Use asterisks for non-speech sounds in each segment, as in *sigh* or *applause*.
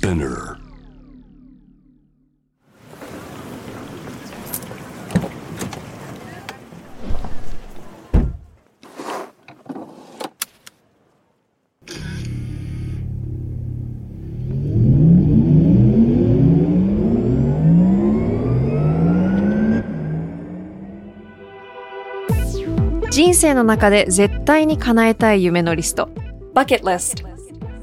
Spinner. 人生の中で絶対に叶えたい夢のリスト Bucket List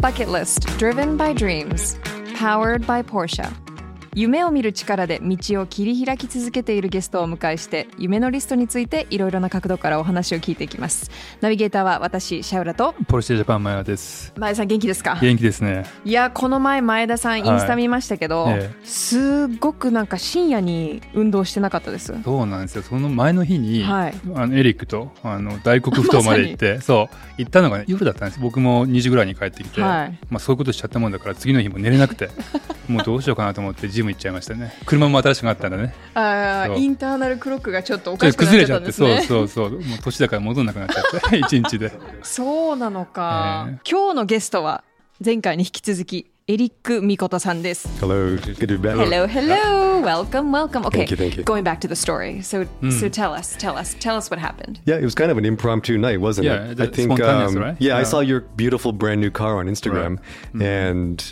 Bucket List Driven by Dreams. Powered by Porsche 夢を見る力で道を切り開き続けているゲストをお迎えして夢のリストについていろいろな角度からお話を聞いていきます。ナビゲーターは私シャウラと。ポルシェジャパンマヤです。前田さん元気ですか？元気ですね。いやこの前前田さんインスタ見ましたけど、えすっごくなんか深夜に運動してなかったです。そうなんですよ。その前の日に、はい。あのエリックとあの大黒ふ頭まで行って、そう。行ったのが、ね、夜だったんです。僕も2時ぐらいに帰ってきて、はい。まあそういうことしちゃったもんだから次の日も寝れなくて、*laughs* もうどうしようかなと思ってジム行っちゃいましたね。車も新しくなったんだね。あーインターナルクロックがちょっとおかしくなっちゃ崩れちゃって、ったんですねそうそうそう、もう年だから戻んなくなっちゃって、一日で。そうなのか、え今日のゲストは前回に引き続きエリック・ミコトさんです Hello, good to be back. Hello, hello, welcome, welcome. Okay, Thank you, thank you. going back to the story. So, so tell us, tell us, tell us what happened. Yeah, it was kind of an impromptu night, wasn't Yeah, it? I think. spontaneous, um, right? Yeah, I Yeah. saw your beautiful brand new car on Instagram, and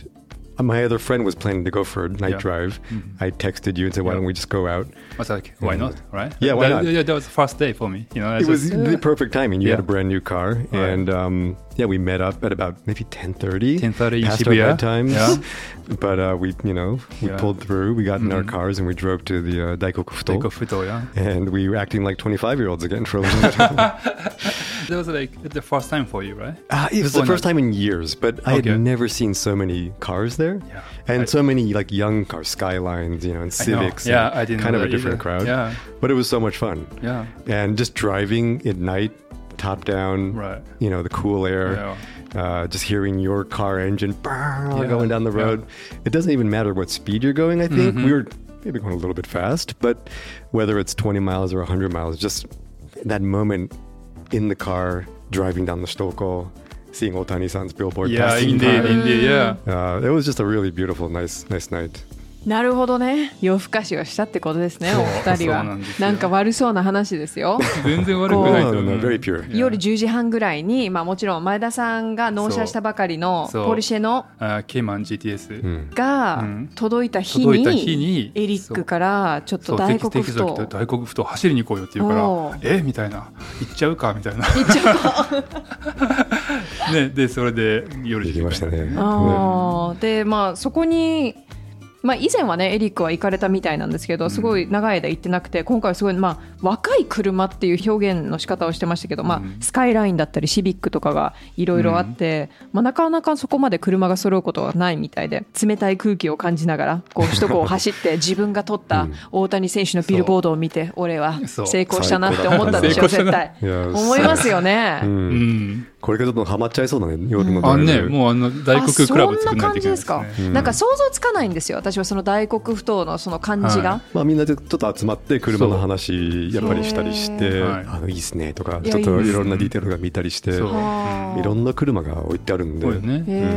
my other friend was planning to go for a night Yeah. drive. I texted you and said, "Why Yeah. don't we just go out?" I was like, why not, right? Yeah, why that, not? Yeah, that was the first day for me. You know, I It was just- the perfect timing. You had a brand new car, Right. and um, yeah, we met up at about maybe 10.30. 10.30 past Shibuya. our bedtimes. Yeah. *laughs* but uh, we, you know, we yeah. pulled through. We got in mm-hmm. our cars and we drove to the uh, Daikoku Futo. Daikoku Futo, yeah. And we were acting like 25-year-olds again for a little *laughs* time. *laughs* that was like the first time for you, right? Uh, it was Why the first not? time in years, but okay. I had never seen so many cars there. Yeah. And I, so many like young car skylines, you know, and civics. Know. Yeah, and I didn't Kind of a different either. crowd. Yeah. But it was so much fun. Yeah. And just driving at night top down, Right. you know, the cool air. Yeah. Uh, just hearing your car engine Yeah, going down the yeah. road. It doesn't even matter what speed you're going, I think. Mhm. We were maybe going a little bit fast, but whether it's 20 miles or 100 miles, just that moment in the car, driving down the Stoko, seeing Otani san's billboard Yeah, indeed, by. indeed, yeah. Uh, it was just a really beautiful, nice, nice night. なるほどね。夜更かしをしたってことですね、お二人は。なんなんか悪そうな話ですよ。全然悪くないと Oh, 思う。夜10時半ぐらいに、まあもちろん前田さんが納車したばかりのポルシェのあケイマン GTS。Mm. がうん。届いた日届いたに日にエリックからちょっと大黒ふと。と大黒ふ頭走りに行こうよって言うかおら、え？みたいな、行っちゃうか？みたいな。行っちゃう *laughs* ね、で、それで夜行きましたね。あー。でまあそこにまあ、以前はねエリックは行かれたみたいなんですけどすごい長い間行ってなくて今回はすごい、まあ、若い車っていう表現の仕方をしてましたけど、まあうん、スカイラインだったりシビックとかがいろいろあって、まあ、なかなかそこまで車が揃うことはないみたいで冷たい空気を感じながらこう首都高を走って *laughs* 自分が撮った大谷選手のビルボードを見て俺は成功したなって思ったでしょ絶対。思いますよね。ううんん。これがちょっとハマっちゃいそうだね、夜のあドライブね、もうあの大黒クラブ作んないといけないです感じですか、ね。うん。なんか想像つかないんですよ。私はその大黒不当のその感じが、はまあみんなでちょっと集まって車の話やっぱりしたりして、はいあのい。いっすねとかちょっといろんなディテールが見たりして、いろんな車が置いてあるんで、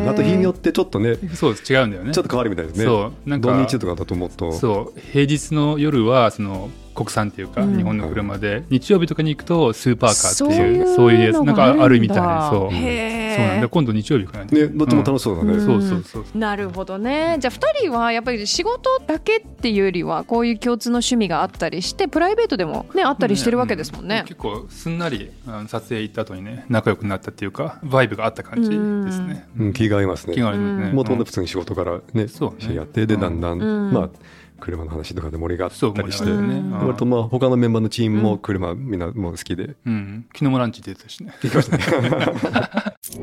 あと日によってちょっとね、そう違うんだよね。ちょっと変わるみたいですね。そうなんか土日とかだともっと。そう平日の夜はその国産っていうか、うん。日本の車で日曜日とかに行くとスーパーカーっていうそそうういうやつ。のなんがかあるみたいだでそう。そうなんで今度日曜日かなねどっちも楽しそうだね。うん。そうそうそうなるほどね。じゃあ2人はやっぱり仕事だけっていうよりはこういう共通の趣味があったりしてプライベートでもねあったりしてるわけですもんね。う。結構すんなりあの撮影行った後にね仲良くなったっていうかバイブがあった感じですね、うん気が合いますね。気がありますね。もともと普通に仕事からね、そうね。知り合ってでうんだんだん。まあ車の話とかで盛り上がそうったりして、ね割とまあ他のメンバーのチームも車みんなもう好きで。うん、昨日もランチ出てたしね *laughs*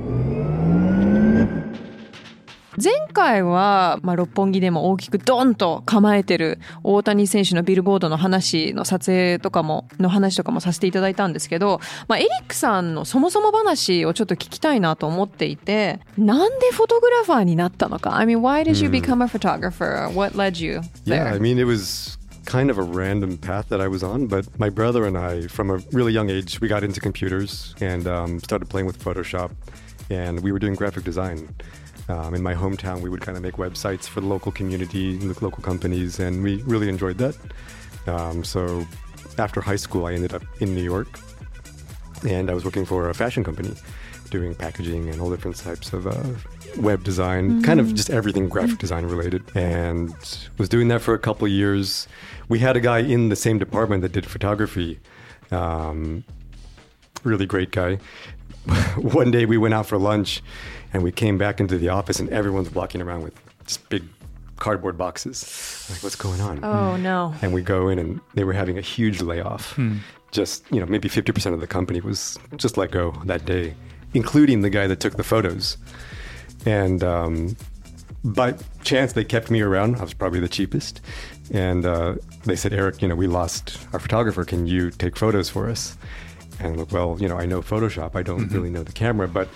回は、まあ、六本木でも大きくドンと構えてる大谷選手のビルボードの話の撮影とかもの話とかもさせていただいたんですけど、まあ、エリックさんのそもそも話をちょっと聞きたいなと思っていてなんでフォトグラファーになったのか I mean why did you become a photographer? What led you there? Yeah, I mean, it was kind of a random path that I was on, but my brother and I, from a really young age, we got into computers and um, started playing with Photoshop, and we were doing graphic design. Um, in my hometown, we would kind of make websites for the local community, the local companies, and we really enjoyed that. Um, so after high school, I ended up in New York, and I was working for a fashion company, doing packaging and all different types of uh, web design, kind of just everything graphic design related, and was doing that for a couple years. We had a guy in the same department that did photography. Um, really great guy. *laughs* One day we went out for lunch, and we came back into the office, and everyone's walking around with just big cardboard boxes. Like, what's going on? Oh no. and we go in and they were having a huge layoff. Just you know maybe 50% of the company was just let go that day including the guy that took the photos. And um, by chance they kept me around. I was probably the cheapest. And uh, they said eric you know we lost our photographer. Can you take photos for us? And I'm like well you know i know photoshop. I don't really know the camera but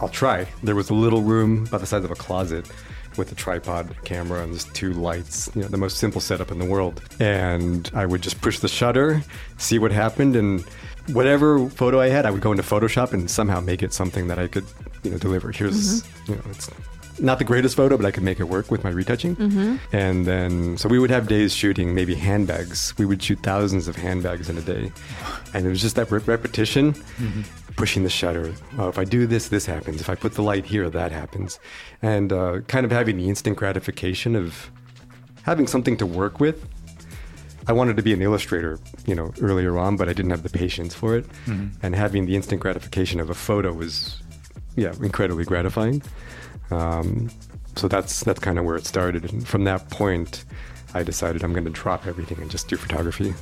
i'll try there was a little room about the size of a closet with a tripod camera and just two lights, you know, the most simple setup in the world. And I would just push the shutter, see what happened, and whatever photo I had, I would go into Photoshop and somehow make it something that I could, you know, deliver. Here's, mm-hmm. you know, it's not the greatest photo, but I could make it work with my retouching. Mm-hmm. And then, so we would have days shooting maybe handbags. We would shoot thousands of handbags in a day. And it was just that re- repetition, mm-hmm. pushing the shutter. Oh, if I do this, this happens. If I put the light here, that happens. And uh, kind of having the instant gratification of having something to work with. I wanted to be an illustrator, you know, earlier on, but I didn't have the patience for it. Mm-hmm. And having the instant gratification of a photo was, yeah, incredibly gratifying. Um, so that's that's kind of where it started. And from that point, I decided I'm going to drop everything and just do photography.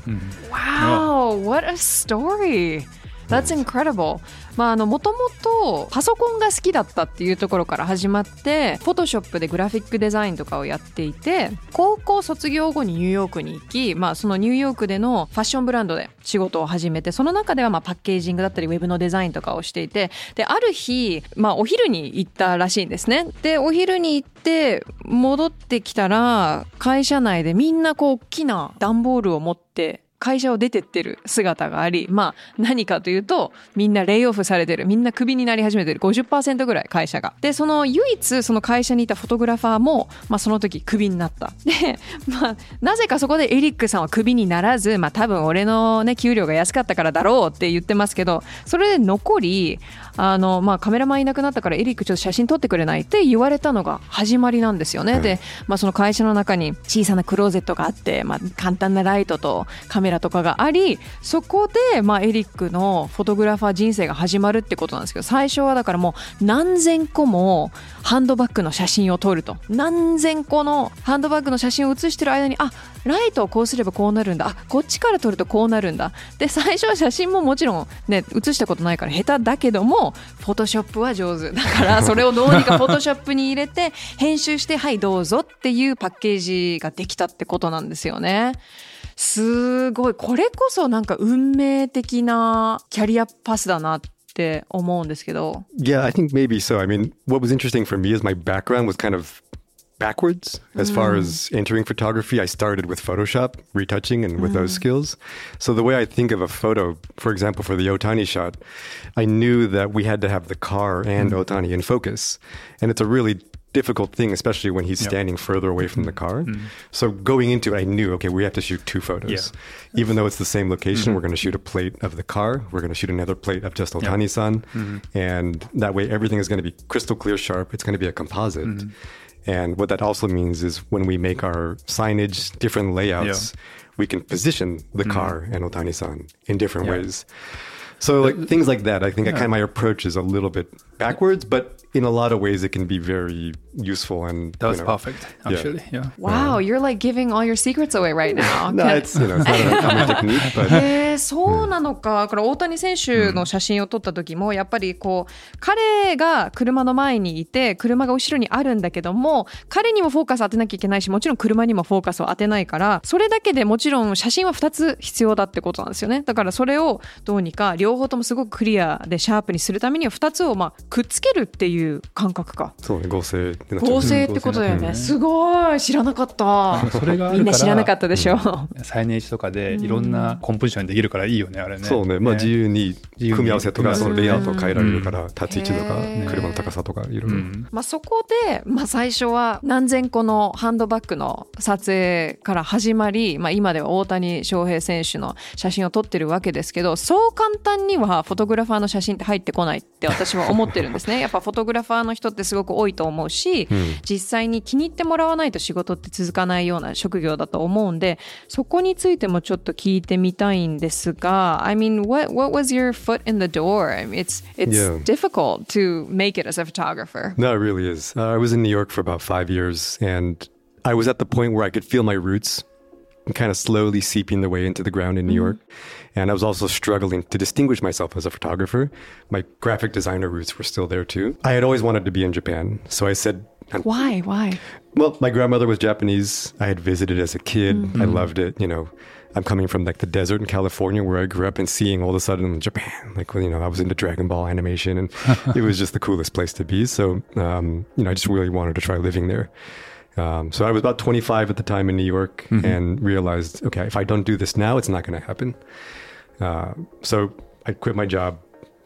Wow, what a story! That's incredible. まあ、あの、もともとパソコンが好きだったっていうところから始まって、フォトショップでグラフィックデザインとかをやっていて、高校卒業後にニューヨークに行き、まあ、そのニューヨークでのファッションブランドで仕事を始めて、その中ではまあパッケージングだったり、ウェブのデザインとかをしていて、で、ある日、まあ、お昼に行ったらしいんですね。で、お昼に行って、戻ってきたら、会社内でみんなこう、大きな段ボールを持って、会社を出てってる姿があり、まあ何かというと、みんなレイオフされてる。みんなクビになり始めてる。50%ぐらい会社が。で、その唯一その会社にいたフォトグラファーも、まあその時クビになった。で、*laughs* まあなぜかそこでエリックさんはクビにならず、まあ多分俺のね、給料が安かったからだろうって言ってますけど、それで残り、あの、まあカメラマンいなくなったからエリックちょっと写真撮ってくれないって言われたのが始まりなんですよね。はいで、まあその会社の中に小さなクローゼットがあって、まあ簡単なライトとカメラとかがあり、そこで、まあエリックのフォトグラファー人生が始まるってことなんですけど、最初はだからもう何千個もハンドバッグの写真を撮ると。何千個のハンドバッグの写真を写してる間に、あ、ライトをこうすればこうなるんだ。あ、こっちから撮るとこうなるんだ。で、最初は写真ももちろんね、写したことないから下手だけども、フォトショップは上手。だから、*laughs* それをどうにかフォトショップに入れて、編集して、はい、どうぞっていうパッケージができたってことなんですよね。すごい。これこそなんか運命的なキャリアパスだなって思うんですけど。Yeah, I think maybe so. I mean, what was interesting for me is my background was kind of backwards as far mm. as entering photography. I started with Photoshop, retouching, and with those mm. skills. So the way I think of a photo, for example, for the Otani shot, I knew that we had to have the car and mm. Otani in focus. And it's a really difficult thing, especially when he's Yep. standing further away from the car. So going into it, I knew, okay, we have to shoot two photos. Even though it's the same location, mm-hmm. we're going to shoot a plate of the car. We're going to shoot another plate of just Otani-san. Mm-hmm. And that way, everything is going to be crystal clear sharp. It's going to be a composite. Mm-hmm. And what that also means is when we make our signage, different layouts, we can position the mm-hmm. car and Otani-san in different Yeah. ways. So like uh, things like that, I think I kind of my approach is a little bit backwards, but in a lot of ways it can be very useful and That was know, perfect, actually. Yeah. Wow, you're like giving all your secrets away right now. No, it's you know it's not a *laughs* common technique, but へえそうなのか、これ大谷選手の写真を撮った時も、やっぱりこう彼が車の前にいて車が後ろにあるんだけども彼にもフォーカス当てなきゃいけないしもちろん車にもフォーカスを当てないからそれだけでもちろん写真は2つ必要だってことなんですよねだからそれをどうにか両方ともすごくクリアでシャープにするためには2つをまあくっつけるっていう感覚か。そうね合成ってなっちゃう。合成ってことだよね、すごい。知らなかった。それがみんな知らなかったでしょ、サイネージとかでいろんなコンポジションできるからいいよね、あれね。そうね。まあ自由に組み合わせとかそのレイアウトを変えられるからう立ち位置とか車の高さとかいろいろ。うん。まあ、そこで、まあ、最初は何千個のハンドバッグの撮影から始まり、まあ、今では大谷翔平選手の写真を撮ってるわけですけどそう簡単にはフォトグラファーの写真って入ってこないって私は思ってるんですね。やっぱフォトグラファーの人ってすごく多いと思うし、実際に気に入ってもらわないと仕事って続かないような職業だと思うんでそこについてもちょっと聞いてみたいんですが I mean what, what was your foot in the door? I mean, it's, it's Yeah. difficult to make it as a photographer No, it really is. Uh, I was in New York for about five years, and I was at the point where I could feel my roots kind of slowly seeping their way into the ground in New York. And I was also struggling to distinguish myself as a photographer. My graphic designer roots were still there too. I had always wanted to be in Japan, so I said, Why? Why? well, my grandmother was Japanese. I had visited as a kid. I loved it. You know, I'm coming from like the desert in California where I grew up and seeing all of a sudden Japan, like, well, you know, I was into Dragon Ball animation and *laughs* it was just the coolest place to be. So, um, you know, I just really wanted to try living there. Um, so I was about 25 at the time in New York and realized, okay, if I don't do this now, it's not going to happen. Uh, so I quit my job.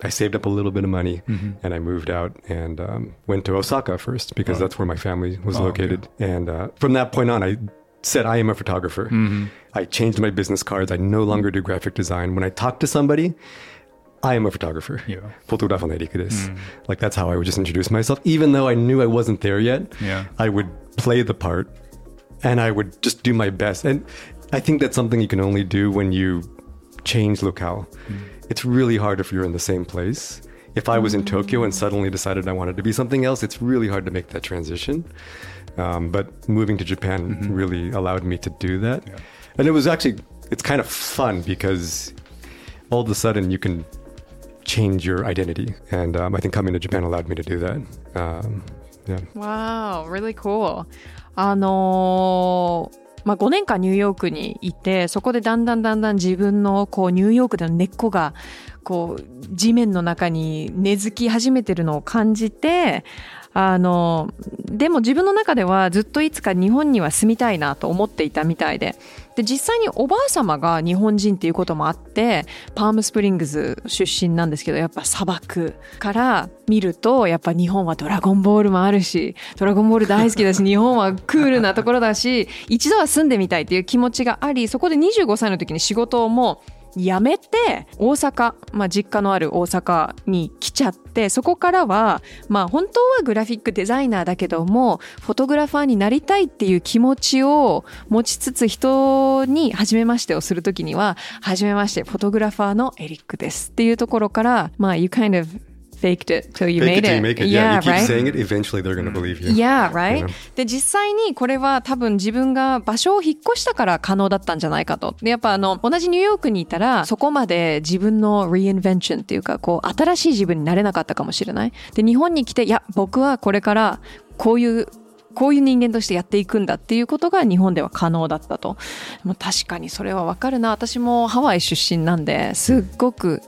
I saved up a little bit of money and I moved out and um, went to Osaka first because that's where my family was Oh, located. And uh, from that point on, I said I am a photographer. I changed my business cards. I no longer do graphic design. When I talk to somebody, I am a photographer. Yeah. Fotografen van Erik mm. Like that's how I would just introduce myself, even though I knew I wasn't there yet. Yeah. I would play the part, and I would just do my best. And I think that's something you can only do when you change locale. Mm. It's really hard if you're in the same place. If I was in mm. Tokyo and suddenly decided I wanted to be something else, it's really hard to make that transition. Um, but moving to Japan mm-hmm. really allowed me to do that. Yeah. And it was actually, it's kind of fun because all of a sudden you can change your identity. And um, I think coming to Japan allowed me to do that. Um, yeah. Wow, really cool. あのーまあ、5年間ニューヨークにいてそこでだんだんだんだん自分のこうニューヨークでの根っこがこう地面の中に根付き始めてるのを感じてあのでも自分の中ではずっといつか日本には住みたいなと思っていたみたいで。で実際におばあ様が日本人っていうこともあってパームスプリングス出身なんですけどやっぱ砂漠から見るとやっぱ日本はドラゴンボールもあるしドラゴンボール大好きだし *laughs* 日本はクールなところだし一度は住んでみたいっていう気持ちがありそこで25歳の時に仕事をもう辞めて大阪、まあ、実家のある大阪に来ちゃってそこからは、まあ、本当はグラフィックデザイナーだけどもフォトグラファーになりたいっていう気持ちを持ちつつ人に初めましてをする時には初めましてフォトグラファーのエリックですっていうところからまあ you kind of faked it till you made it you make it. Yeah, you keep right? saying it, eventually they're to believe you. Yeah, right? Yeah. で、実際にこれは多分自分が場所を引っ越したから可能だったんじゃないかと。で、やっぱあの、同じニューヨークにいたら、そこまで自分の reinvention っていうか、こう、新しい自分になれなかったかもしれない。で、日本に来て、いや、僕はこれから、こういう、こういう人間としてやっていくんだっていうことが日本では可能だったと。もう確かにそれはわかるな。私もハワイ出身なんで、すっごく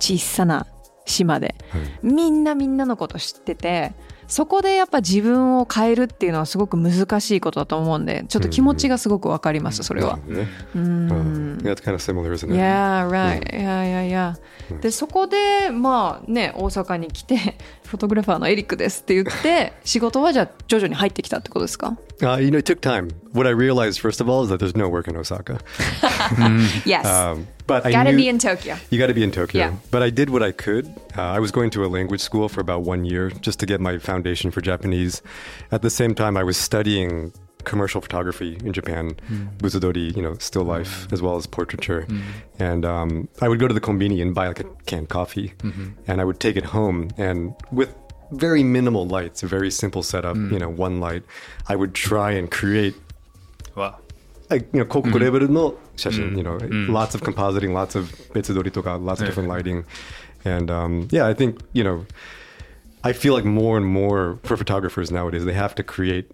小さな島で、みんなみんなのこと知っててそこでやっぱ自分を変えるっていうのはすごく難しいことだと思うんでちょっと気持ちがすごくわかりますそれは。うん Um, yeah, it's kind of similar, isn't it? Yeah, right. Yeah, yeah, yeah. で、そこで、まあね、大阪に来て、フォトグラファーのエリックですって言って、仕事はじゃあ徐々に入ってきたってことですか Uh, you know, it took time. What I realized, first of all, is that there's no work in Osaka. *laughs* Yes. Um, but I Gotta knew, be in Tokyo. You got to be in Tokyo. Yeah. But I did what I could. Uh, I was going to a language school for about one year just to get my foundation for Japanese. At the same time, I was studying commercial photography in Japan, mm. you know, still hmm. life as well as portraiture. Mm. And um, I would go to the konbini and buy like a canned coffee, mm-hmm. and I would take it home and with very minimal lights, a very simple setup, mm. you know, one light, I would try and create. Wow. Like, you know, koku hmm. level no shashin, hmm. you know, lots of compositing, lots of betsudori toka, lots of different lighting. And um, yeah, I think, you know, I feel like more and more for photographers nowadays, they have to create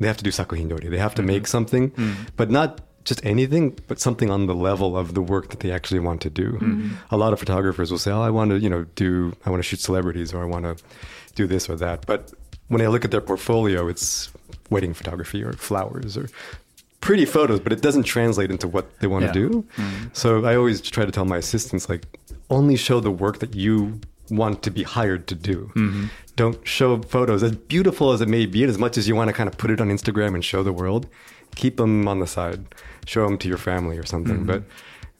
they have to do sakuhindori. They have to mm-hmm. make something, mm. but not just anything, but something on the level of the work that they actually want to do. Mm-hmm. A lot of photographers will say, "Oh, I want to, you know, do I want to shoot celebrities or I want to do this or that." But when I look at their portfolio, it's wedding photography or flowers or pretty photos, but it doesn't translate into what they want yeah. to do. Mm-hmm. So I always try to tell my assistants like only show the work that you want to be hired to do. Mm-hmm. Don't show photos as beautiful as it may be, and as much as you want to kind of put it on Instagram and show the world. Keep them on the side. Show them to your family or something. But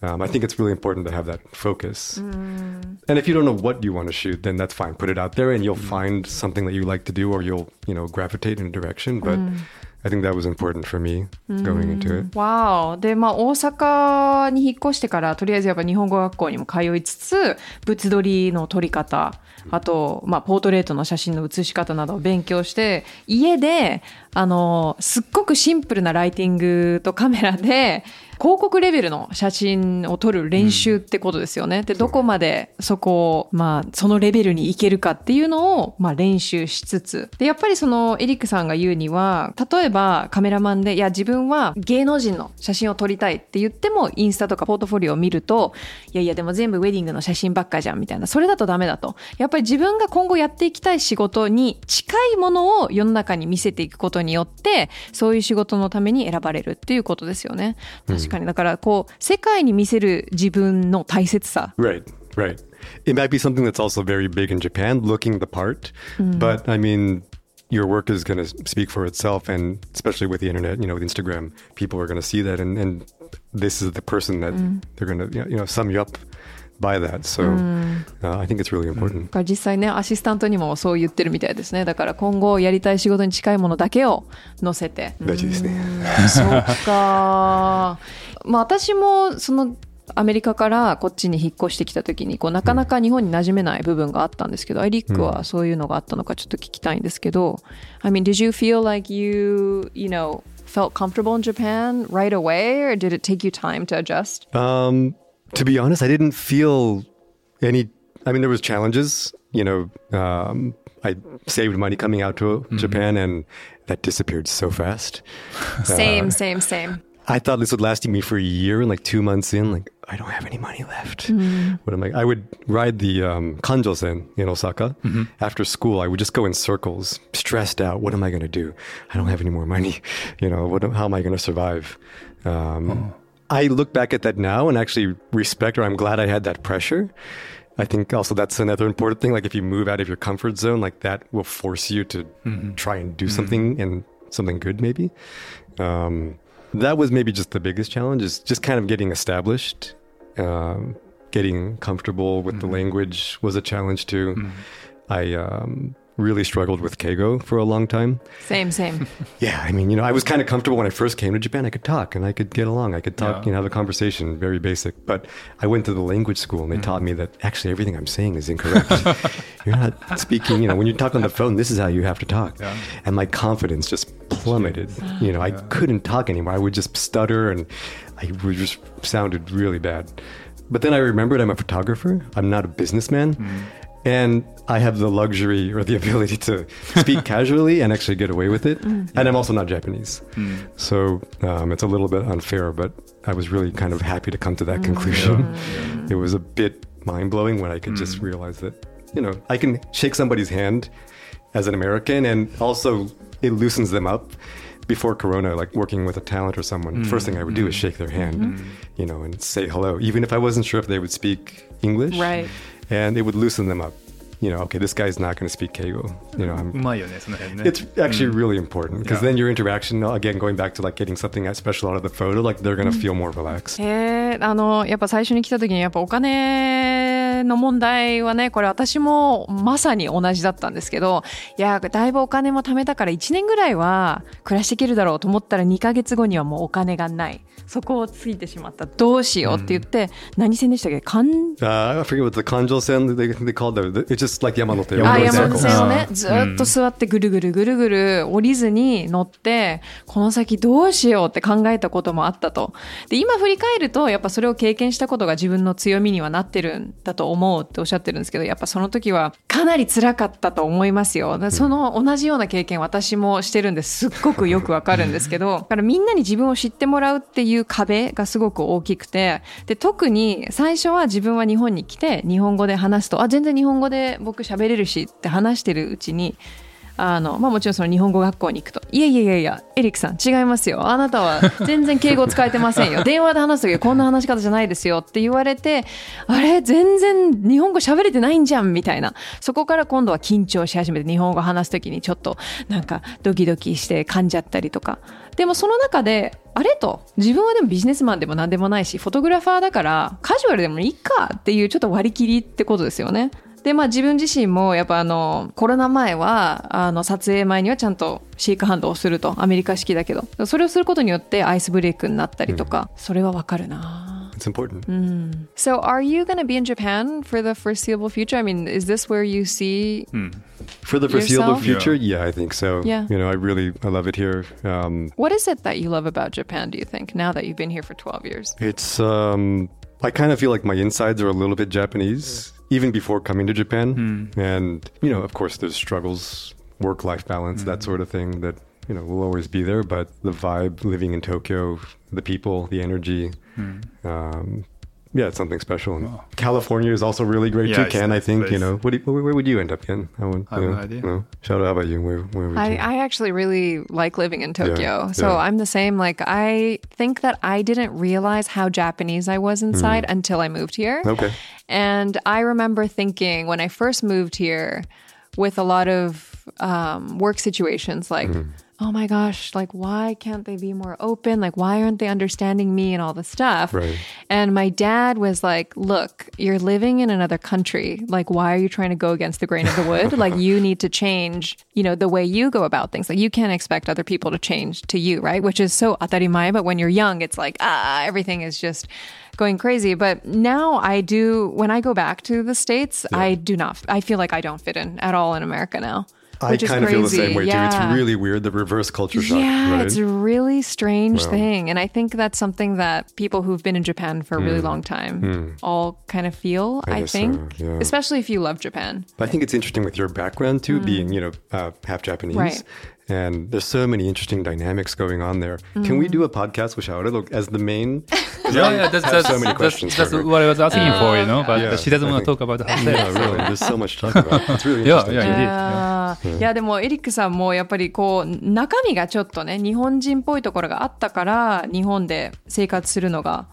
um, I think it's really important to have that focus. Mm. And if you don't know what you want to shoot, then that's fine. Put it out there, and you'll mm. find something that you like to do, or you'll you know gravitate in a direction. But mm. I think that was important for me going into it. Wow. でまあ大阪に引っ越してからとりあえずやっぱ日本語学校にも通いつつ物撮りの撮り方あと、まあ、ポートレートの写真の写し方などを勉強して家であのすっごくシンプルなライティングとカメラで広告レベルの写真を撮る練習ってことですよね。でどこまでそこを、まあ、そのレベルに行けるかっていうのを、まあ、練習しつつ。でやっぱりそのエリックさんが言うには例えばカメラマンでいや自分は芸能人の写真を撮りたいって言ってもインスタとかポートフォリオを見るといやいやでも全部ウェディングの写真ばっかじゃんみたいな。それだとダメだと。やっぱり自分が今後やっていきたい仕事に近いものを世の中に見せていくことによってそういう仕事のために選ばれるっていうことですよね。確かにだからこう世界に見せる自分の大切さ Right, right. It might be something that's also very big in Japan, looking the part. But I mean, your work is going to speak for itself, and especially with the internet, you know, with Instagram, people are going to see that, and, and this is the person that they're going to, you know, sum you up by that. So uh, I think it's really important. 実際ねアシスタントにもそう言ってるみたいですねだから今後やりたい仕事に近いものだけを載せて大事ですね。そうかまあ私もそのアメリカからこっちに引っ越してきた時にこうなかなか日本に馴染めない部分があったんですけど、アイリックはそういうのがあったのかちょっと聞きたいんですけど、I mean, did you feel like you, you know, felt comfortable in Japan right away or did it take you time to adjust? Um, to be honest, I didn't feel any. I mean, there was challenges. You know, um, I saved money coming out to Japan, and that disappeared so fast. *laughs* Same, same, same. I thought this would last me for a year, and like two months in, like I don't have any money left. What am I? I would ride the um, Kanjo-sen in Osaka after school. I would just go in circles, stressed out. What am I going to do? I don't have any more money. *laughs* You know, what? How am I going to survive? Um, I look back at that now and actually respect, or I'm glad I had that pressure. I think also that's another important thing. Like if you move out of your comfort zone, like that will force you to try and do something and something good, maybe. Um, that was maybe just the biggest challenge is just kind of getting established. Um, getting comfortable with the language was a challenge too. I um, really struggled with Keigo for a long time. Same, same. *laughs* Yeah, I mean, you know, I was kind of comfortable when I first came to Japan. I could talk and I could get along. I could talk, Yeah. you know, have a conversation, very basic. But I went to the language school and they mm. taught me that actually everything I'm saying is incorrect. *laughs* You're not speaking, you know, when you talk on the phone, this is how you have to talk. Yeah. And my confidence just plummeted. You know, I couldn't talk anymore. I would just stutter and I would just sounded really bad. But then I remembered I'm a photographer. I'm not a businessman. Mm. And I have the luxury or the *laughs* ability to speak *laughs* casually and actually get away with it. Mm. And I'm also not Japanese. Mm. So um, it's a little bit unfair, but I was really kind of happy to come to that mm. conclusion. *laughs* It was a bit mind blowing when I could just realize that, you know, I can shake somebody's hand as an American and also it loosens them up. Before Corona, like working with a talent or someone, first thing I would do is shake their hand, you know, and say hello, even if I wasn't sure if they would speak English Right and it would loosen them up. You know, okay, this guy's not going to speak Keigo. You know, う I'm. まいよねその辺ね It's actually really important because Yeah. then your interaction, again, going back to like getting something that special out of the photo, like they're going to feel more relaxed. へえあのやっぱ最初に来た時にやっぱお金 金の問題はね、これ私もまさに同じだったんですけど、いや、だいぶお金も貯めたから1年ぐらいは暮らしていけるだろうと思ったら2ヶ月後にはもうお金がない。そこをついてしまった。どうしようって言って、うん、何線でしたっけ？関、uh, I forget what the 環状線 they, they called it. It's just like 山手山手線をね、ずっと座ってぐるぐるぐるぐる降りずに乗って、この先どうしようって考えたこともあったと。で、今振り返ると、やっぱそれを経験したことが自分の強みにはなってるんだと思うっておっしゃってるんですけど、やっぱその時はかなり辛かったと思いますよ。その同じような経験私もしてるんです。っごくよくわかるんですけど、だからみんなに自分を知ってもらうっていう壁がすごく大きくて、で、特に最初は自分は日本に来て日本語で話すと、あ、全然日本語で僕喋れるしって話してるうちに、あの、まあもちろんその日本語学校に行くと、いやいやいやいや、エリックさん違いますよ。あなたは *laughs* 全然敬語使えてませんよ。電話で話すときこんな話し方じゃないですよって言われて、あれ？全然日本語喋れてないんじゃんみたいな。そこから今度は緊張し始めて日本語話すときにちょっとなんかドキドキして噛んじゃったりとか。でもその中で、あれと、自分はでもビジネスマンでも何でもないし、フォトグラファーだからカジュアルでもいいかっていうちょっと割り切りってことですよね。で、まあ自分自身もやっぱあの、コロナ前は、あの、撮影前にはちゃんとシークハンドをすると、アメリカ式だけど、それをすることによってアイスブレイクになったりとか、それはわかるな。It's important. Mm. So, are you going to be in Japan for the foreseeable future? I mean, is this where you see mm. for the foreseeable yourself? future? Yeah. yeah. I think so. Yeah, you know, I really I love it here. Um, what is it that you love about Japan? Do you think now that you've been here for twelve years? It's um, I kind of feel like my insides are a little bit Japanese even before coming to Japan. Mm. And, you know, of course, there's struggles, work life balance, mm. that hmm. sort of thing that, you know, will always be there. But the vibe living in Tokyo, the people, the energy, mm. um, yeah, it's something special. And oh. California is also really great yeah, too. Ken, I think place. you know. What you, where, where, would you end up, Ken? I, would, I have no idea. No. Shout out how about you? Where, where would I, you? I actually really like living in Tokyo. Yeah, so yeah. I'm the same. Like I think that I didn't realize how Japanese I was inside mm. until I moved here. Okay. And I remember thinking when I first moved here, with a lot of um, work situations, like. Mm oh my gosh, like, why can't they be more open? Like, why aren't they understanding me and all the stuff? Right. And my dad was like, look, you're living in another country. Like, why are you trying to go against the grain of the wood? like, you need to change, you know, the way you go about things. Like, you can't expect other people to change to you, right? Which is so atarimai, but when you're young, it's like, ah, everything is just going crazy. But now I do, when I go back to the States, yeah. I do not, I feel like I don't fit in at all in America now. I kind of feel the same way yeah. too. It's really weird, the reverse culture shock. Yeah, right? it's a really strange thing. And I think that's something that people who've been in Japan for a really mm. long time mm. all kind of feel, I, I think. So, yeah. Especially if you love Japan. But I think it's interesting with your background too, mm. being, you know, uh, half Japanese. Right. And there's so many interesting dynamics going on there. Mm. Can we do a podcast with Shaoru as the main? *laughs* yeah, yeah, that's, that's, so many questions that's, that's what I was asking uh, for, you know, but yeah, she doesn't want to talk about herself. *laughs* Yeah, really. There's so much to talk about. It's really *laughs* interesting. yeah, yeah, indeed. Yeah. いやでもエリックさんもやっぱりこう中身がちょっとね日本人っぽいところがあったから日本で生活するのが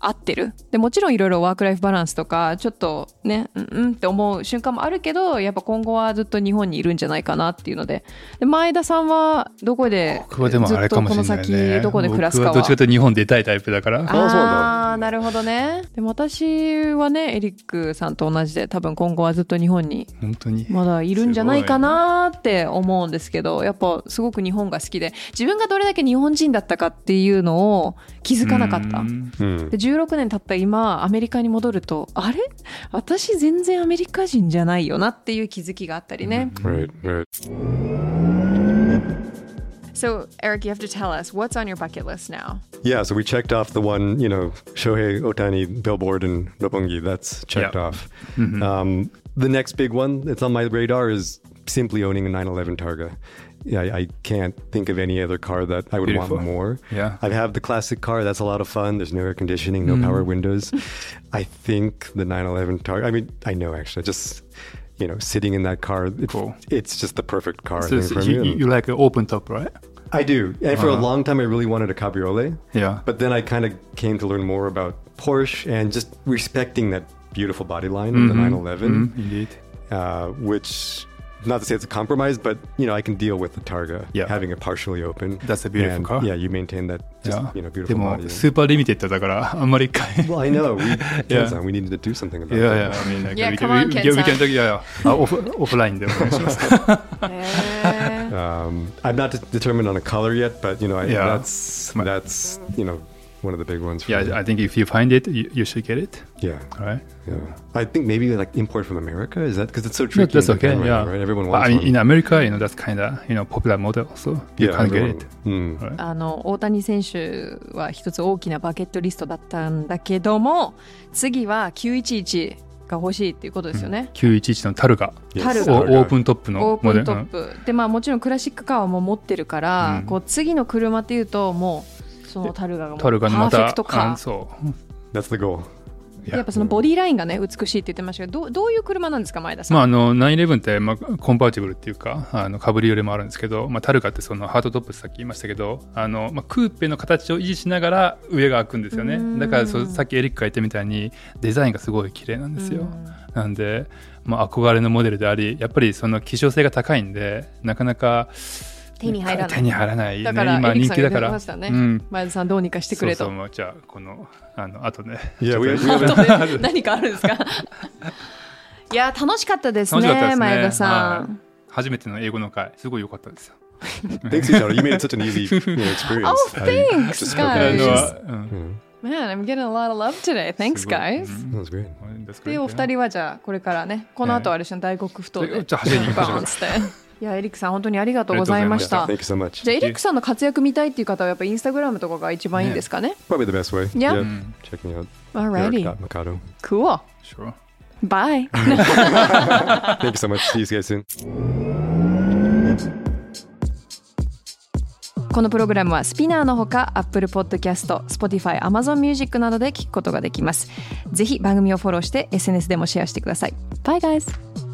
合ってる？で、もちろんいろいろワークライフバランスとか、ちょっとね、うんうんって思う瞬間もあるけど、やっぱ今後はずっと日本にいるんじゃないかなっていうので。で前田さんはどこで、僕はでもあれかもしれない、ね、どこで暮らすかは？はどっちかというと日本出たいタイプだから。ああ、なるほどね。でも私はね、エリックさんと同じで、多分今後はずっと日本に、本当に。まだいるんじゃないかなって思うんですけど、やっぱすごく日本が好きで、自分がどれだけ日本人だったかっていうのを気づかなかった。で16年経った今アメリカに戻るとあれ私全然アメリカ人じゃないよなっていう気づきがあったりね。Right, right. So, Eric, you have to tell us what's on your bucket list now. Yeah, so we checked off the one, you know, Shohei Otani billboard in Roppongi. That's checked yep. off. Mm-hmm. Um, the next big one that's on my radar is simply owning a 911 Targa. I, I can't think of any other car that I would Beautiful. want more. Yeah. I have the classic car. That's a lot of fun. There's no air conditioning, no mm. power windows. *laughs* I think the 911 Targa, I mean, I know actually, just, you know, sitting in that car, it's, cool. it's just the perfect car. So, you, you, like an open top, right? I do. And uh-huh. for a uh-huh. long time, I really wanted a cabriolet. Yeah. But then I kind of came to learn more about Porsche and just respecting that beautiful body line mm-hmm. of the 911. Mm-hmm. Indeed. Uh, which not to say it's a compromise, but you know, I can deal with the Targa yeah. having it partially open. That's a beautiful and, car. Yeah, you maintain that just, yeah. you know, beautiful でも、スーパーリミテッドだから、あんまり買え *laughs* Well, I know. We, *laughs* yeah. We needed to do something about yeah, that. Yeah, I mean, like, yeah, we, come we, on, we, yeah, we can talk, yeah, yeah. *laughs* Ah, オフ、オフラインでお願いします。um, I'm not determined on a color yet, but you know, I, yeah. that's, that's, you know, one of the big ones. For yeah, me. I think if you find it, you, you should get it. yeah, Right? yeah. I think maybe like import from America is that because it's so No, tricky. that's in okay. Japan right Yeah. now, right? Everyone But wants I mean, one. in America, you know, that's kind of you know popular model, so you yeah, can get everyone- it. Mm. Right? あの大谷選手は一つ大きなバケットリストだったんだけども次は911が欲しいっていうことですよね、911のタルガ、Yes, タルおガオープントップオのープントッモデル。プでまあもちろんクラシックカーも持ってるから、うんこう次の車っていうともうそのタルガがタルガのまパーフェたクトカーあそう。*laughs* That's the goal. いやっぱそのボディラインがね美しいって言ってましたけどどうどういう車なんですか前田さん、まあ、あの911って、まあ、コンパーティブルっていうかあのカブリオレもあるんですけど、まあ、タルガってそのハートトップさっき言いましたけどあの、まあ、クーペの形を維持しながら上が開くんですよね。うん。だからそうさっきエリックが言ったみたいにデザインがすごい綺麗なんですよ、うん。なんで、まあ、憧れのモデルでありやっぱりその希少性が高いんでなかなか手に入らない。手に入らない、ね、だから今人気だから。ましたね、うん。前田さんどうにかしてくれと。そうそうじゃあこのあの後ね.とで *laughs* 何かあるんですか？*laughs* いや楽しかったですね楽しかったですね。前田さん、はい。初めての英語の回すごい良かったですよ。Thanks, Ishara. You made it such an easy you know, experience. Oh, thanks, guys. Man, I'm getting a lot of love today. Thanks, guys. うん That was great. で、お二人はじゃあ、これからね、この後はあれでしょ大黒ふ頭で、じゃあ走りに行きましょう。いや、エリックさん、本当にありがとうございました.じゃあ、エリックさんの活躍見たいっていう方は、やっぱインスタグラムとかが一番いいんですかね。Probably the best way. Yeah. Mm. Check me out. Alrighty. Mikado. Cool. Sure. Bye. Thank you so much. See you guys soon. このプログラムはスピナーのほか Apple Podcast、Spotify、Amazon Music などで聞くことができます。ぜひ番組をフォローして SNS でもシェアしてください。Bye guys!